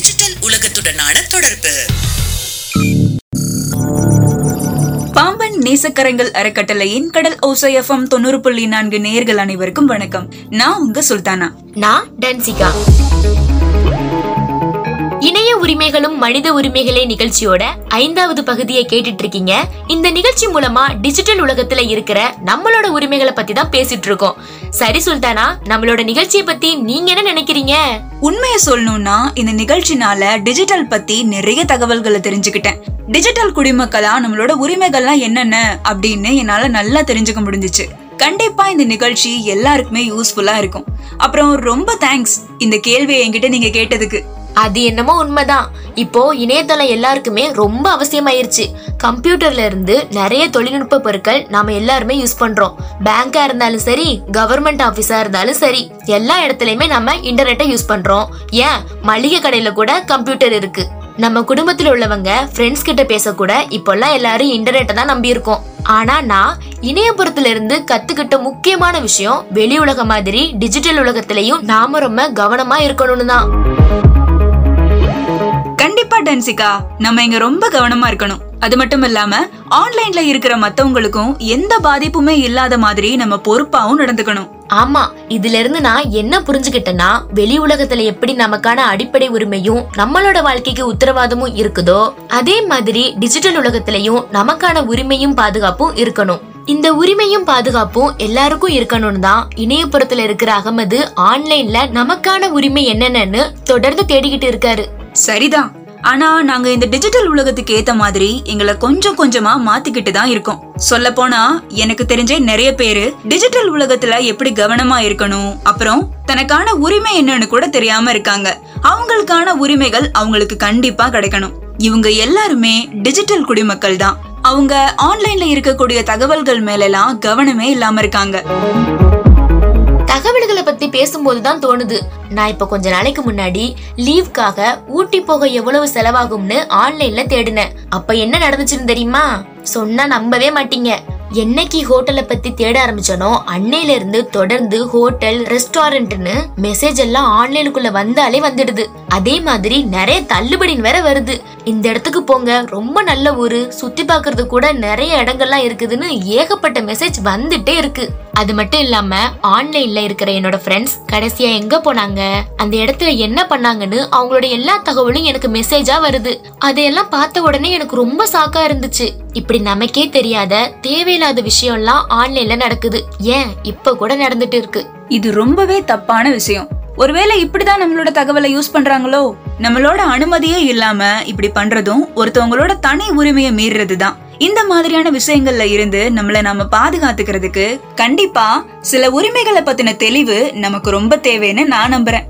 Digital உலகத்துடனான தொடர்பு. பாம்பன் நேசக்கரங்கள் அறக்கட்டளையின் கடல் ஓசை எஃப்எம் தொண்ணூறு புள்ளி நான்கு நேயர்கள் அனைவருக்கும் வணக்கம். நான் உங்க சுல்தானா. நான் டன்சிகா. இணைய உரிமைகளும் மனித உரிமைகளே நிகழ்ச்சியோட ஐந்தாவது பகுதியை கேட்டுட்டு இருக்கீங்க இந்த நிகழ்ச்சி மூலமா டிஜிட்டல் உலகத்துல இருக்கிற நம்மளோட உரிமைகளை பத்தி தான் பேசிட்டு இருக்கோம் சரி சுல்தானா நம்மளோட நிகழ்ச்சியை பத்தி நீங்க என்ன நினைக்கிறீங்க? உண்மையை சொல்லணும்னா இந்த நிகழ்ச்சினால டிஜிட்டல் பத்தி நிறைய தகவல்களை தெரிஞ்சுக்கிட்டேன். டிஜிட்டல் குடிமக்களா நம்மளோட உரிமைகள்லாம் என்னென்ன அப்படின்னு என்னால நல்லா தெரிஞ்சுக்க முடிஞ்சுச்சு. கண்டிப்பா இந்த நிகழ்ச்சி எல்லாருக்குமே யூஸ்ஃபுல்லா இருக்கும். அப்புறம் ரொம்ப தேங்க்ஸ் இந்த கேள்வியை என்கிட்ட நீங்க கேட்டதுக்கு. அது என்னமோ உண்மைதான். இப்போ இணையதளம் எல்லாருக்குமே ரொம்ப அவசியமாயிருச்சு. கம்ப்யூட்டர்ல இருந்து நிறைய தொழில்நுட்ப பொருட்கள் நாம எல்லாருமே யூஸ் பண்றோம். பேங்கா இருந்தாலும் சரி கவர்மெண்ட் ஆபீஸா இருந்தாலும் சரி எல்லா இடத்துலயுமே நம்ம இன்டர்நெட்டை யூஸ் பண்றோம். ஏன்? மளிகை கடையில கூட கம்ப்யூட்டர் இருக்கு. நம்ம குடும்பத்தில் உள்ளவங்க ஃப்ரெண்ட்ஸ் கிட்ட பேசக்கூட இப்போல்லாம் எல்லாரும் இன்டர்நெட்டை தான் நம்பி இருக்கோம் ஆனா நான் இணையபுறத்துல இருந்து கத்துக்கிட்ட முக்கியமான விஷயம் வெளி உலகம் மாதிரி டிஜிட்டல் உலகத்திலையும் நாம ரொம்ப கவனமா இருக்கணும்னு தான். கண்டிப்பா டென்சிகா. நம்ம இங்க ரொம்ப கவனமா இருக்கணும். அது மட்டும் இல்லாம ஆன்லைன்ல இருக்கிற மத்தவங்களுக்கும் எந்த பாதிப்புமே இல்லாத மாதிரி நம்ம பொறுப்பாவும் நடந்துக்கணும். ஆமா இதுல இருந்து நான் என்ன புரிஞ்சுக்கிட்டேன்னா வெளி உலகத்துல எப்படி நமக்கான அடிப்படை உரிமையும் நம்மளோட வாழ்க்கைக்கு உத்தரவாதமும் இருக்குதோ அதே மாதிரி டிஜிட்டல் உலகத்திலயும் நமக்கான உரிமையும் பாதுகாப்பும் இருக்கணும். இந்த உரிமையும் பாதுகாப்பும் எல்லாருக்கும் இருக்கணும்னு தான் இணையப்புறத்துல இருக்கிற அகமது ஆன்லைன்ல நமக்கான உரிமை என்னென்னு தொடர்ந்து தேடிக்கிட்டு இருக்காரு. சரிதான். ஆனா நாங்க இந்த டிஜிட்டல் உலகத்துக்கு ஏத்த மாதிரி எங்களை கொஞ்சம் கொஞ்சமா மாத்திக்கிட்டு தான் இருக்கோம். சொல்ல போனா எனக்கு தெரிஞ்சே நிறைய பேரு டிஜிட்டல் உலகத்துல எப்படி கவனமா இருக்கணும் அப்புறம் தனக்கான உரிமை என்னன்னு கூட தெரியாம இருக்காங்க. அவங்களுக்கான உரிமைகள் அவங்களுக்கு கண்டிப்பா கிடைக்கணும். இவங்க எல்லாருமே டிஜிட்டல் குடிமக்கள் தான். அவங்க ஆன்லைன்ல இருக்கக்கூடிய தகவல்கள் மேலெல்லாம் கவனமே இல்லாம இருக்காங்க. தகவல்களை பத்தி பேசும்போது தான் தோணுது. நான் இப்ப கொஞ்ச நாளைக்கு முன்னாடி லீவ்க்காக ஊட்டி போக எவ்வளவு செலவாகும்னு ஆன்லைன்ல தேடினேன். அப்ப என்ன நடந்துச்சுன்னு தெரியுமா? சொன்னா நம்பவே மாட்டீங்க. என்னைக்கு ஹோட்டலை பத்தி தேட ஆரம்பிச்சனோ அன்னையில இருந்து தொடர்ந்து ஹோட்டல் ரெஸ்டாரண்ட்னு மெசேஜ் எல்லாம் ஆன்லைனுக்குள்ள வந்தாலே வந்துடுது. அதே மாதிரி நிறைய தள்ளுபடின்னு வேற வருது. இந்த இடத்துக்கு போங்க ரொம்ப நல்ல ஊரு. சுத்தி பாக்குறது கூட நிறைய இடங்கள்லாம் இருக்குதுன்னு ஏகப்பட்ட மெசேஜ் வந்துட்டே இருக்கு. அது மட்டும் இல்லாம ஆன்லைன்ல இருக்கிற என்னோட ஃப்ரெண்ட்ஸ் கடைசியா எங்க போனாங்க அந்த இடத்துல என்ன பண்ணாங்கன்னு அவங்களோட எல்லா தகவலும் எனக்கு மெசேஜா வருது. அதையெல்லாம் பார்த்த உடனே எனக்கு ரொம்ப சாக்கா இருந்துச்சு. இப்படி நமக்கே தெரியாத தேவையில்லாத விஷயம்லாம் ஆன்லைன்ல நடக்குது. ஏன்? இப்ப கூட நடந்துட்டு இருக்கு. இது ரொம்பவே தப்பான விஷயம். ஒருவேளை இப்படிதான் நம்மளோட தகவலை யூஸ் பண்றாங்களோ? நம்மளோட அனுமதியே இல்லாம இப்படி பண்றதும் ஒருத்தவங்களோட தனி உரிமையை மீறுறதுதான். இந்த மாதிரியான விஷயங்கள்ல இருந்து நம்மளை நாம பாதுகாத்துக்கிறதுக்கு கண்டிப்பா சில உரிமைகளை பத்தின தெளிவு நமக்கு ரொம்ப தேவைன்னு நான் நம்புறேன்.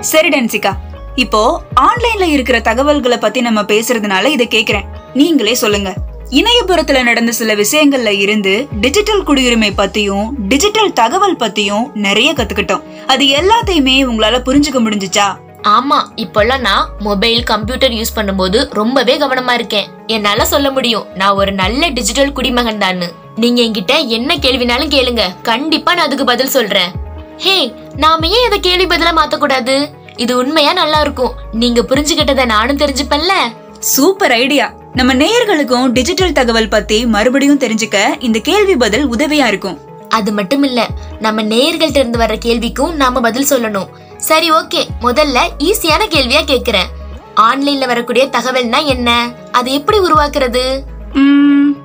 சரி டென்சிகா. இப்போ ஆன்லைன்ல இருக்கிற தகவல்களை பத்தி நம்ம பேசுறதுனால இதை கேக்குறேன். நீங்களே சொல்லுங்க. இணையபுறத்துல நடந்த சில விஷயங்கள்ல இருந்து டிஜிட்டல் குடியுரிமை பத்தியும் டிஜிட்டல் தகவல் பத்தியும் நிறைய கத்துக்கிட்டோம். அது எல்லாத்தையுமே உங்களால புரிஞ்சுக்க முடிஞ்சுச்சா? ஆமா இப்பெல்லாம் நான் மொபைல் கம்ப்யூட்டர் யூஸ் பண்ணும்போது ரொம்பவே கவனமா இருக்கேன். என்னால சொல்ல முடியும் நான் ஒரு நல்ல டிஜிட்டல் குடிமகன் தான்னு. நீங்க என்கிட்ட என்ன கேள்வினாலும் கேளுங்க. கண்டிப்பா நான் அதுக்கு பதில் சொல்றேன். ஹே நாம ஏன் இதை கேள்வி பதிலா மாத்தக்கூடாது? இது உண்மையா நல்லா இருக்கும். நீங்க புரிஞ்சுகிட்டத நானும் தெரிஞ்சுப்பேன்ல. Super idea. நம்ம நேயர்களுக்கும் டிஜிட்டல் தகவல் பத்தி மறுபடியும் தெரிஞ்சுக்க இந்த கேள்வி பதில் உதவியா இருக்கும். அது மட்டும் இல்ல நம்ம நேயர்கள்ட்ட இருந்து வர்ற கேள்விக்கும் நாம பதில் சொல்லணும். சரி ஓகே. முதல்ல ஈஸியான கேள்வியா கேக்குறேன். ஆன்லைன்ல வரக்கூடிய தகவல்னா என்ன? அதை எப்படி உருவாக்குறது?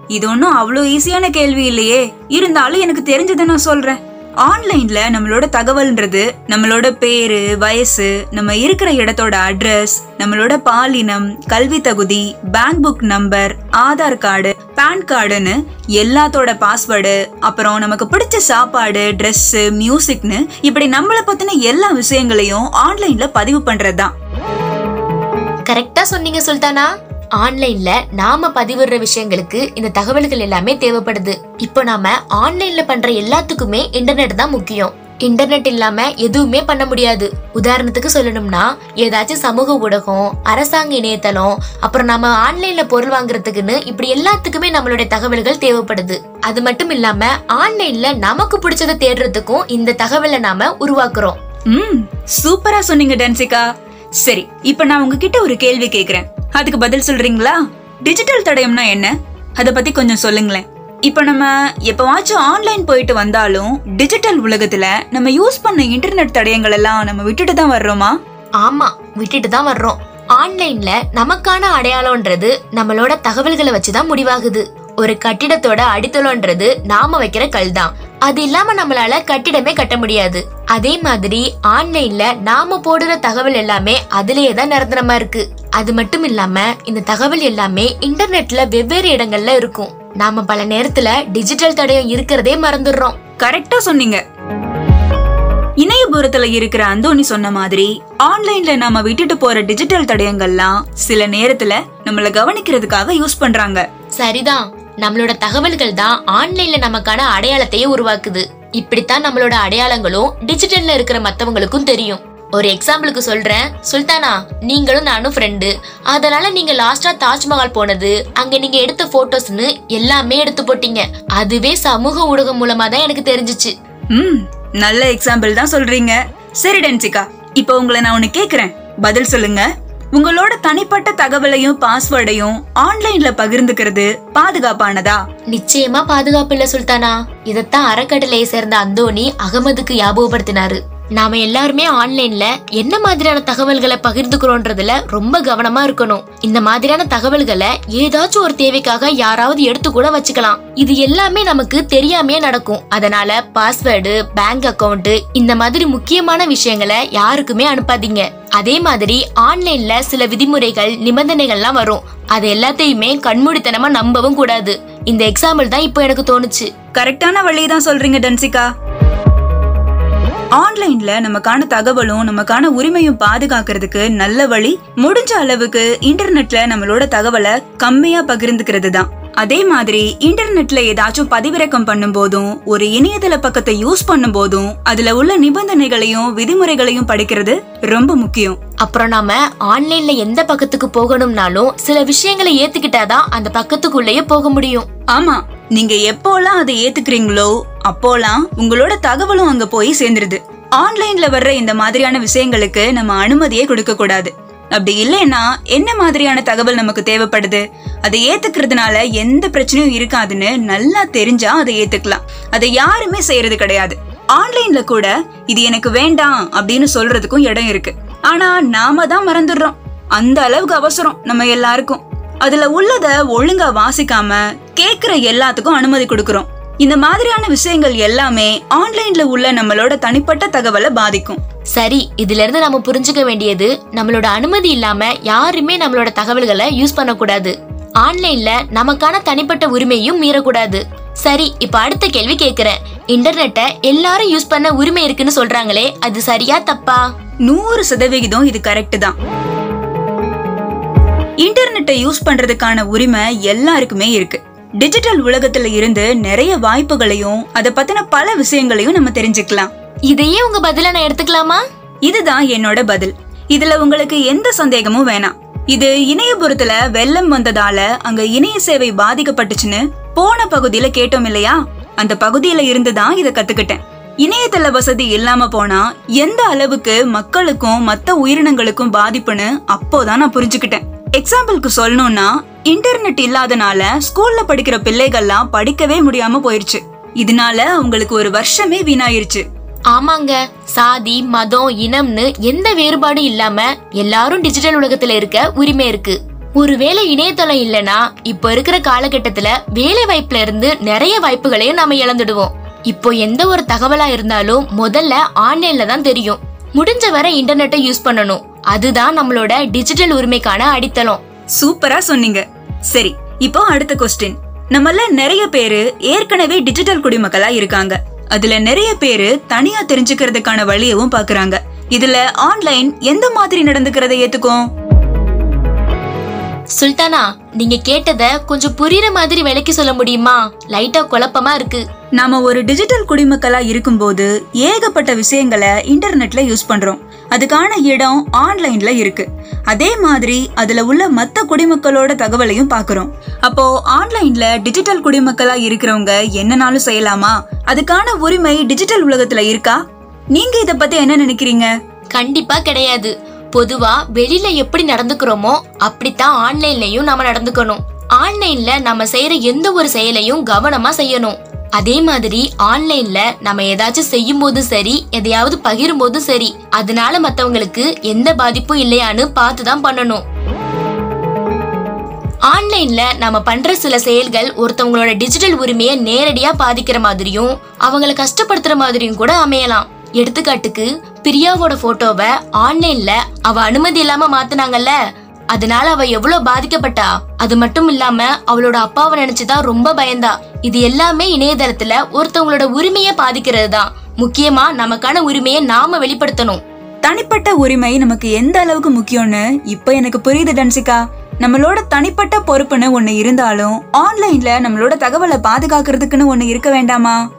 இது ஒன்றும் அவ்வளோ ஈஸியான கேள்வி இல்லையே. இருந்தாலும் எனக்கு தெரிஞ்சதை நான் சொல்றேன். ஆன்லைன்ல நம்மளோட தகவல்ன்றது நம்மளோட பேரு வயசு நம்ம இருக்கிற இடத்தோட அட்ரஸ் நம்மளோட பாலினம் கல்வி தகுதி bank book number Aadhaar card PAN கார்டுன்னு எல்லாத்தோட பாஸ்வேர்டு அப்புறம் நமக்கு பிடிச்ச சாப்பாடு ட்ரெஸ்ஸு மியூசிக்னு இப்படி நம்மளை பத்தின எல்லா விஷயங்களையும் ஆன்லைன்ல பதிவு பண்றதுதான். கரெக்டா சொன்னீங்க சுல்தானா? ஆன்லைன்ல நாம பதிவிடுற விஷயங்களுக்கு இந்த தகவல்கள் எல்லாமே தேவைப்படுது. இப்போ நாம ஆன்லைன்ல பண்ற எல்லாத்துக்குமே இன்டர்நெட் தான் முக்கியம். இன்டர்நெட் இல்லாம எதுவுமே பண்ண முடியாது. உதாரணத்துக்கு சொல்லணும்னா ஏதாச்சும் சமூக ஊடகம் அரசாங்க இணையதளம் அப்புறம் நம்ம ஆன்லைன்ல பொருள் வாங்குறதுக்குன்னு இப்படி எல்லாத்துக்குமே நம்மளுடைய தகவல்கள் தேவைப்படுது. அது மட்டும் இல்லாம ஆன்லைன்ல நமக்கு பிடிச்சதை தேடுறதுக்கும் இந்த தகவலை நாம உருவாக்குறோம். ம் சூப்பரா சொன்னீங்க டென்சிகா. சரி இப்ப நான் உங்ககிட்ட ஒரு கேள்வி கேக்குறேன். அதுக்கு பதில் சொல்றீங்களா? டிஜிட்டல் தடயம்னா என்ன? அதை பத்தி கொஞ்சம் சொல்லுங்களேன். இப்போ நம்ம எப்பவாச்சும் ஆன்லைன் போயிட்டு வந்தாலும் டிஜிட்டல் உலகத்துல நம்ம யூஸ் பண்ண இன்டர்நெட் தடயங்கள் எல்லாம் நம்ம விட்டுட்டு தான் வர்றோமா? ஆமா விட்டுட்டு தான் வர்றோம். ஆன்லைன்ல நமக்கான அடையாளம்ன்றது நம்மளோட தகவல்களை வச்சுதான் முடிவாகுது. ஒரு கட்டிடத்தோட அடித்தளம்ன்றது நாம வைக்கிற கல் தான் அது இல்லாம நம்மளால கட்டிடமே கட்ட முடியாது. அதே மாதிரி ஆன்லைன்ல நாம போடுற தகவல் எல்லாமே அதுலயே தான் நிரந்தரமா இருக்கு. அது மட்டும் இல்லாம இந்த தகவல் எல்லாமே இன்டர்நெட்ல வெவ்வேறு இடங்கள்ல இருக்கும். நாம பல நேரத்துல டிஜிட்டல் தடயம் இருக்கிறதே மறந்துடுறோம். கரெக்டா சொன்னீங்க. இணையபுரத்துல இருக்கிற அந்தோணி சொன்ன மாதிரி ஆன்லைன்ல நாம விட்டுட்டு போற டிஜிட்டல் தடயங்கள்லாம் சில நேரத்துல நம்மள கவனிக்கிறதுக்காக யூஸ் பண்றாங்க. சரிதான். நம்மளோட தகவல்கள் தான் ஆன்லைன்ல நமக்கான அடையாளத்தையே உருவாக்குது. இப்படித்தான் நம்மளோட அடையாளங்களும் டிஜிட்டல்ல இருக்கிற மத்தவங்களுக்கும் தெரியும். ஒரு எக்ஸாம்பிளுக்கு சொல்றேன். சுல்தானா நீங்களும் நானும் ஃப்ரெண்டு அதனால நீங்க லாஸ்டா தாஜ்மஹால் போனது அங்க நீங்க எடுத்த போட்டோஸ்னு எல்லாமே எடுத்து போட்டீங்க. அதுவே சமூக ஊடகம் மூலமா தான் எனக்கு தெரிஞ்சுச்சு. ம் நல்ல எக்ஸாம்பிள் தான் சொல்றீங்க. சரி டென்சிகா இப்போ உங்களை நான் ஒன்னு கேக்குறேன். பதில் சொல்லுங்க. உங்களோட தனிப்பட்ட தகவலையும் பாஸ்வேர்டையும் ஆன்லைன்ல பகிர்ந்துக்கிறது பாதுகாப்பானதா? நிச்சயமா பாதுகாப்பு இல்ல சுல்தானா. இதத்தான் அறக்கட்டளையை சேர்ந்த அந்தோணி அகமதுக்கு ஞாபகப்படுத்தினாரு. நாம எல்லாருமே ஆன்லைன்ல என்ன மாதிரியான தகவல்களை பகிர்ந்துக்கிறோன்றதுல ரொம்ப கவனமா இருக்கணும். இந்த மாதிரியான தகவல்களை ஏதாச்சும் ஒரு தேவைக்காக யாராவது எடுத்து கூட வச்சுக்கலாம். இது எல்லாமே நமக்கு தெரியாமையே நடக்கும். அதனால பாஸ்வேர்டு பேங்க் அக்கவுண்ட் இந்த மாதிரி முக்கியமான விஷயங்களை யாருக்குமே அனுப்பாதீங்க. அதே மாதிரி ஆன்லைன்ல சில விதிமுறைகள் நிபந்தனைகள்லாம் வரும். அது எல்லாத்தையுமே கண்மூடித்தனமா நம்பவும் கூடாது. இந்த எக்ஸாம்பிள் தான் இப்போ எனக்கு தோணுச்சு. கரெக்டான வழியை தான் சொல்றீங்க டென்சிகா. ஆன்லைன்ல நமக்கான தகவலும் நமக்கான உரிமையும் பாதுகாக்கிறதுக்கு நல்ல வழி முடிஞ்ச அளவுக்கு இன்டர்நெட்ல நம்மளோட தகவலை கம்மியா பகிர்ந்துக்கிறது தான் அதே மாதிரி இன்டர்நெட்ல ஏதாச்சும் பதிவிறக்கம் பண்ணும் போதும் ஒரு இணையதள பக்கத்தை யூஸ் பண்ணும் போதும் அதுல உள்ள நிபந்தனைகளையும் விதிமுறைகளையும் படிக்கிறது ரொம்ப முக்கியம். அப்புறம் நாம ஆன்லைன்ல எந்த பக்கத்துக்கு போகணும்னாலும் சில விஷயங்களை ஏத்துக்கிட்டாதான் அந்த பக்கத்துக்குள்ளேயே போக முடியும். ஆமா. நீங்க எப்போலாம் அதை ஏத்துக்கிறீங்களோ அப்போலாம் உங்களோட தகவலும் அங்க போய் சேர்ந்துருது. ஆன்லைன்ல வர்ற இந்த மாதிரியான விஷயங்களுக்கு நம்ம அனுமதியே கொடுக்க கூடாது. அப்படி இல்லைன்னா என்ன மாதிரியான தகவல் நமக்கு தேவைப்படுது? அதை ஏத்துக்கிறதுனால எந்த பிரச்சனையும் இருக்காதுன்னு நல்லா தெரிஞ்சா அதை ஏத்துக்கலாம். அதை யாருமே செய்யறது கிடையாது. ஆன்லைன்ல கூட இது எனக்கு வேண்டாம் அப்படின்னு சொல்றதுக்கும் இடம் இருக்கு. ஆனா நாம தான் மறந்துடுறோம். அந்த அளவுக்கு அவசரம் நம்ம எல்லாருக்கும். அதுல உள்ளத ஒழுங்கா வாசிக்காம கேக்குற எல்லாத்துக்கும் அனுமதி கொடுக்கறோம். இந்த மாதிரியான விஷயங்கள் எல்லாமே ஆன்லைன்ல உள்ள நம்மளோட தனிப்பட்ட தகவலை பாதிக்கும். சரி இதுல இருந்து நம்ம புரிஞ்சுக்க வேண்டியது நம்மளோட அனுமதி இல்லாம யாருமே நம்மளோட தகவல்களை யூஸ் பண்ணக்கூடாது. ஆன்லைன்ல நமக்கான தனிப்பட்ட உரிமையும் மீறக்கூடாது. சரி இப்ப அடுத்த கேள்வி கேக்குறேன். இன்டர்நெட்டை எல்லாரும் யூஸ் பண்ண உரிமை இருக்குன்னு சொல்றாங்களே அது சரியா தப்பா? நூறு சதவிகிதம் இது கரெக்ட் தான். இன்டர்நெட்டை யூஸ் பண்றதுக்கான உரிமை எல்லாருக்குமே இருக்கு. டிஜிட்டல் உலகத்துல இருந்து நிறைய வாய்ப்புகளையும் அதை பத்தின பல விஷயங்களையும் நம்ம தெரிஞ்சுக்கலாம். இதையே உங்க பதில நான் எடுத்துக்கலாமா? இதுதான் என்னோட பதில். இதுல உங்களுக்கு எந்த சந்தேகமும் வேணாம். இது இணையபுரத்துல வெள்ளம் வந்ததால அங்க இணைய சேவை பாதிக்கப்பட்டுச்சுன்னு போன பகுதியில கேட்டோம் இல்லையா? அந்த பகுதியில இருந்து தான் இத கத்துக்கிட்டேன். இணையதள வசதி இல்லாம போனா எந்த அளவுக்கு மக்களுக்கும் மத்த உயிரினங்களுக்கும் பாதிப்புன்னு அப்போதான் நான் புரிஞ்சுக்கிட்டேன். எக்ஸாம்பிளுக்கு சொல்லணும்னா இன்டர்நெட் இல்லாதனால ஸ்கூல்ல படிக்கிற பிள்ளைகள்லாம் படிக்கவே முடியாம போயிருச்சு. இதனால அவங்களுக்கு ஒரு வருஷமே வீணாயிருச்சு. ஆமாங்க. சாதி மதம் இனம்னு எந்த வேறுபாடும் இல்லாம எல்லாரும் டிஜிட்டல் உலகத்துல இருக்க உரிமை இருக்கு. ஒருவேளை இணையதளம் இல்லனா இப்ப இருக்கிற காலகட்டத்துல வேலை வாய்ப்புல இருந்து நிறைய வாய்ப்புகளையும் நாம இழந்துடுவோம். இப்போ எந்த ஒரு தகவலா இருந்தாலும் முதல்ல ஆன்லைன்ல தான் தெரியும். முடிஞ்ச வரை இன்டர்நெட்டை யூஸ் பண்ணணும். அதுதான் நம்மளோட டிஜிட்டல் உரிமைக்கான அடித்தளம். சூப்பரா சொன்னீங்க. சரி இப்போ அடுத்த கொஸ்டின் நம்மள நிறைய பேரு ஏற்கனவே டிஜிட்டல் குடிமக்களா இருக்காங்க. அதுல நிறைய பேரு தனியா தெரிஞ்சுக்கிறதுக்கான வழியவும் பாக்குறாங்க. இதுல ஆன்லைன் எந்த மாதிரி நடந்துக்கிறதை ஏத்துக்கும்? சுல்தானா நீங்க கேட்டத கொஞ்சம் புரியுற மாதிரி விளக்கி சொல்ல முடியுமா? லைட்டா குழப்பமா இருக்கு. நாம ஒரு டிஜிட்டல் குடிமக்களா இருக்கும்போது ஏகப்பட்ட விஷயங்களை இன்டர்நெட்ல யூஸ் பண்றோம். அதுக்கான இடம் ஆன்லைன்ல இருக்கு. அதே மாதிரி அதுல உள்ள மத்த குடிமக்களோட தகவலையும் பாக்குறோம். அப்போ ஆன்லைன்ல டிஜிட்டல் குடிமக்களா இருக்கிறவங்க என்னனாலும் செய்யலாமா? அதுக்கான உரிமை டிஜிட்டல் உலகத்துல இருக்கா? நீங்க இத பத்தி என்ன நினைக்கிறீங்க? கண்டிப்பா கிடையாது. பொதுவா வெளியில எப்படி நடந்துக்கிறோமோ அப்படித்தான் ஆன்லைன்லயும் நாம நடந்துக்கணும். ஆன்லைன்ல நம்ம செய்யற எந்த ஒரு செயலையும் கவனமா செய்யணும். அதே மாதிரி ஆன்லைன்ல நம்ம ஏதாச்சும் செய்யும் போதும் சரி எதையாவது பகிரும் போதும் சரி அதனால மத்தவங்களுக்கு எந்த பாதிப்பும் இல்லையான்னு பார்த்து தான் பண்ணணும். ஆன்லைன்ல நம்ம பண்ற சில செயல்கள் ஒருத்தவங்களோட டிஜிட்டல் உரிமையை நேரடியா பாதிக்கிற மாதிரியும் அவங்கள கஷ்டப்படுத்துற மாதிரியும் கூட அமையலாம். எடுத்துக்காட்டுக்கு பிரியாவோட போட்டோவை ஆன்லைன்ல அவ அனுமதி இல்லாம மாத்தினாங்கல்ல? அதனால அவ எவ்வளவு பாதிக்கப்பட்டா? அது மட்டும் இல்லாம அவளோட அப்பாவை நினைச்சுதான் ரொம்ப பயந்தா. இது எல்லாமே இணையதளத்துல ஒருத்தவங்களோட உரிமையை பாதிக்கிறது தான் முக்கியமா நமக்கான உரிமையை நாம வெளிப்படுத்தணும். தனிப்பட்ட உரிமை நமக்கு எந்த அளவுக்கு முக்கியம்னு இப்ப எனக்கு புரியுது டன்சிகா நம்மளோட தனிப்பட்ட பொறுப்புன்னு ஒண்ணு இருந்தாலும் ஆன்லைன்ல நம்மளோட தகவலை பாதுகாக்கிறதுக்குன்னு ஒண்ணு இருக்க வேண்டாமா?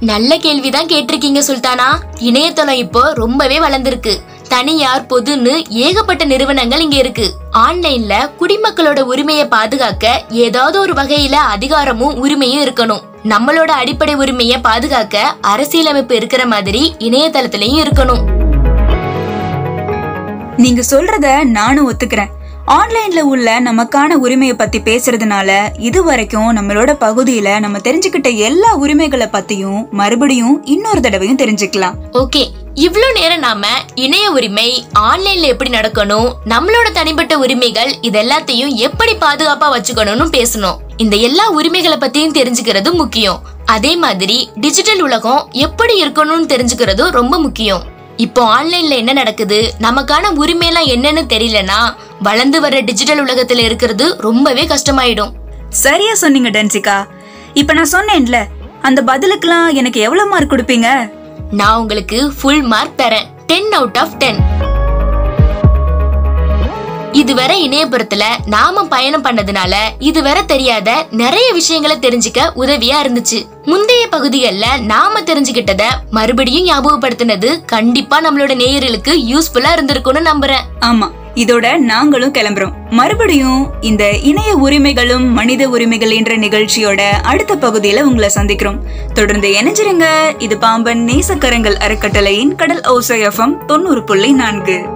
நல்ல கேள்விதான் கேட்டிருக்கீங்க சுல்தானா. இணையதளம் இப்போ ரொம்பவே வளர்ந்திருக்கு. தனியார் பொதுன்னு ஏகப்பட்ட நிறுவனங்கள் இங்க இருக்கு. ஆன்லைன்ல குடிமக்களோட உரிமையை பாதுகாக்க ஏதாவது ஒரு வகையில அதிகாரமும் உரிமையும் இருக்கணும். நம்மளோட அடிப்படை உரிமையை பாதுகாக்க அரசியலமைப்பு இருக்கிற மாதிரி இணையதளத்திலயும் இருக்கணும். நீங்க சொல்றத நானும் ஒத்துக்கிறேன். ஆன்லைன்ல உள்ள நமக்கான உரிமையை பத்தி பேசுறதுனால இது வரைக்கும் நம்மளோட பகுதியில நம்ம தெரிஞ்சுக்கிட்ட எல்லா உரிமைகளை பத்தியும் மறுபடியும் இன்னொரு தடவையும் தெரிஞ்சுக்கலாம். ஓகே இவ்வளோ நேரம் நாம இணைய உரிமை ஆன்லைன்ல எப்படி நடக்கணும் நம்மளோட தனிப்பட்ட உரிமைகள் இது எல்லாத்தையும் எப்படி பாதுகாப்பா வச்சுக்கணும்னு பேசணும். இந்த எல்லா உரிமைகளை பத்தியும் தெரிஞ்சுக்கிறது முக்கியம். அதே மாதிரி டிஜிட்டல் உலகம் எப்படி இருக்கணும்னு தெரிஞ்சுக்கிறதும் ரொம்ப முக்கியம். இப்போ ஆன்லைன்ல என்ன நடக்குது? நமக்கான உரிமையெல்லாம் என்னன்னு தெரியலனா வளர்ந்து வர்ற டிஜிட்டல் உலகத்துல இருக்கிறது ரொம்பவே கஷ்டமாயிடும். சரியா சொன்னீங்க டென்சிகா. இப்ப நான் சொன்னேன்ல அந்த பதிலுக்குலாம் எனக்கு எவ்வளவு மார்க் கொடுப்பீங்க? நான் உங்களுக்கு ஃபுல் மார்க் தரேன். டென் அவுட் ஆஃப் டென் இதுவரை இணையபுரத்துல நாம பயணம் பண்ணதுனால இதுவரை தெரியாத நிறைய விஷயங்களை தெரிஞ்சுக்க உதவியா இருந்துச்சு. முந்தைய பகுதிகளில் நாம தெரிஞ்சுக்கிட்டத மறுபடியும் ஞாபகப்படுத்தினது கண்டிப்பா நம்மளோட நேயர்களுக்கு யூஸ்ஃபுல்லா இருந்திருக்கும்னு நம்புறேன். ஆமா இதோட நாங்களும் கிளம்புறோம். மறுபடியும் இந்த இணைய உரிமைகளும் மனித உரிமைகள் என்ற நிகழ்ச்சியோட அடுத்த பகுதியில உங்களை சந்திக்கிறோம். தொடர்ந்து இணைஞ்சிருங்க. இது பாம்பன் நேசக்கரங்கள் அறக்கட்டளையின் கடல் ஓசை எஃப்எம் தொண்ணூறு புள்ளி நான்கு.